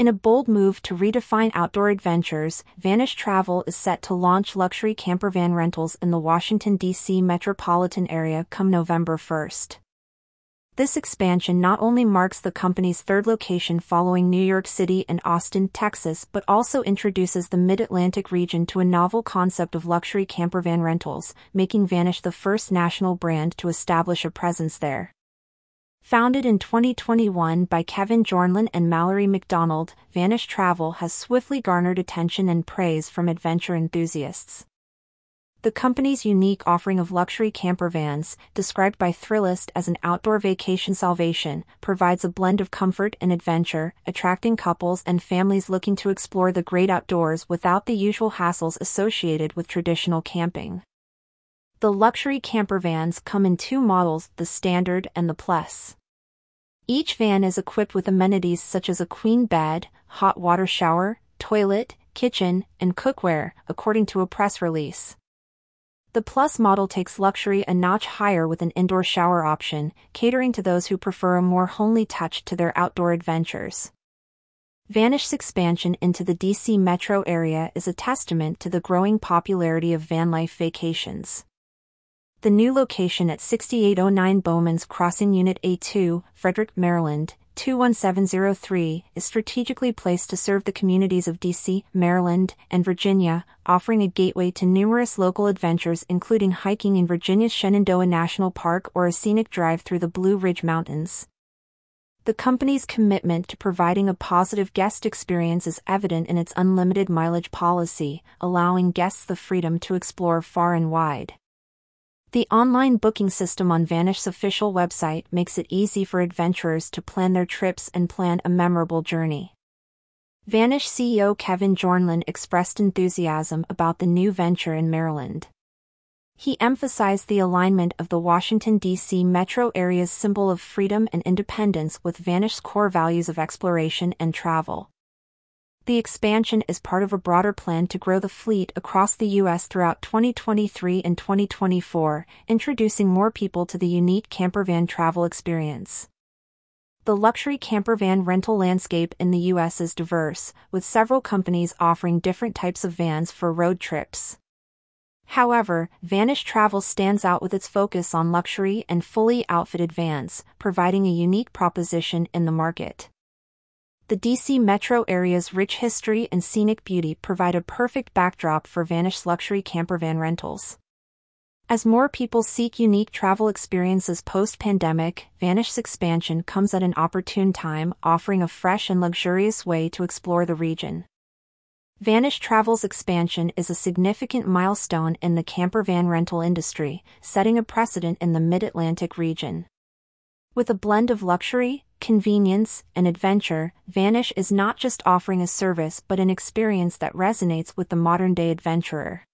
In a bold move to redefine outdoor adventures, Vanish Travel is set to launch luxury campervan rentals in the Washington, D.C. metropolitan area come November 1st. This expansion not only marks the company's third location following New York City and Austin, Texas, but also introduces the Mid Atlantic region to a novel concept of luxury campervan rentals, making Vanish the first national brand to establish a presence there. Founded in 2021 by Kevin Jornlin and Mallory McDonald, Vanish Travel has swiftly garnered attention and praise from adventure enthusiasts. The company's unique offering of luxury camper vans, described by Thrillist as an outdoor vacation salvation, provides a blend of comfort and adventure, attracting couples and families looking to explore the great outdoors without the usual hassles associated with traditional camping. The luxury camper vans come in two models, the Standard and the Plus. Each van is equipped with amenities such as a queen bed, hot water shower, toilet, kitchen, and cookware, according to a press release. The Plus model takes luxury a notch higher with an indoor shower option, catering to those who prefer a more homely touch to their outdoor adventures. Vanish's expansion into the DC metro area is a testament to the growing popularity of van life vacations. The new location at 6809 Bowman's Crossing Unit A2, Frederick, Maryland, 21703, is strategically placed to serve the communities of DC, Maryland, and Virginia, offering a gateway to numerous local adventures including hiking in Virginia's Shenandoah National Park or a scenic drive through the Blue Ridge Mountains. The company's commitment to providing a positive guest experience is evident in its unlimited mileage policy, allowing guests the freedom to explore far and wide. The online booking system on Vanish's official website makes it easy for adventurers to plan their trips and plan a memorable journey. Vanish CEO Kevin Jornlin expressed enthusiasm about the new venture in Maryland. He emphasized the alignment of the Washington, D.C. metro area's symbol of freedom and independence with Vanish's core values of exploration and travel. The expansion is part of a broader plan to grow the fleet across the U.S. throughout 2023 and 2024, introducing more people to the unique campervan travel experience. The luxury campervan rental landscape in the U.S. is diverse, with several companies offering different types of vans for road trips. However, Vanish Travel stands out with its focus on luxury and fully outfitted vans, providing a unique proposition in the market the DC metro area's rich history and scenic beauty provide a perfect backdrop for Vanish luxury campervan rentals. As more people seek unique travel experiences post-pandemic, Vanish's expansion comes at an opportune time, offering a fresh and luxurious way to explore the region. Vanish Travel's expansion is a significant milestone in the campervan rental industry, setting a precedent in the Mid-Atlantic region. With a blend of luxury, convenience, and adventure, Vanish is not just offering a service but an experience that resonates with the modern day adventurer.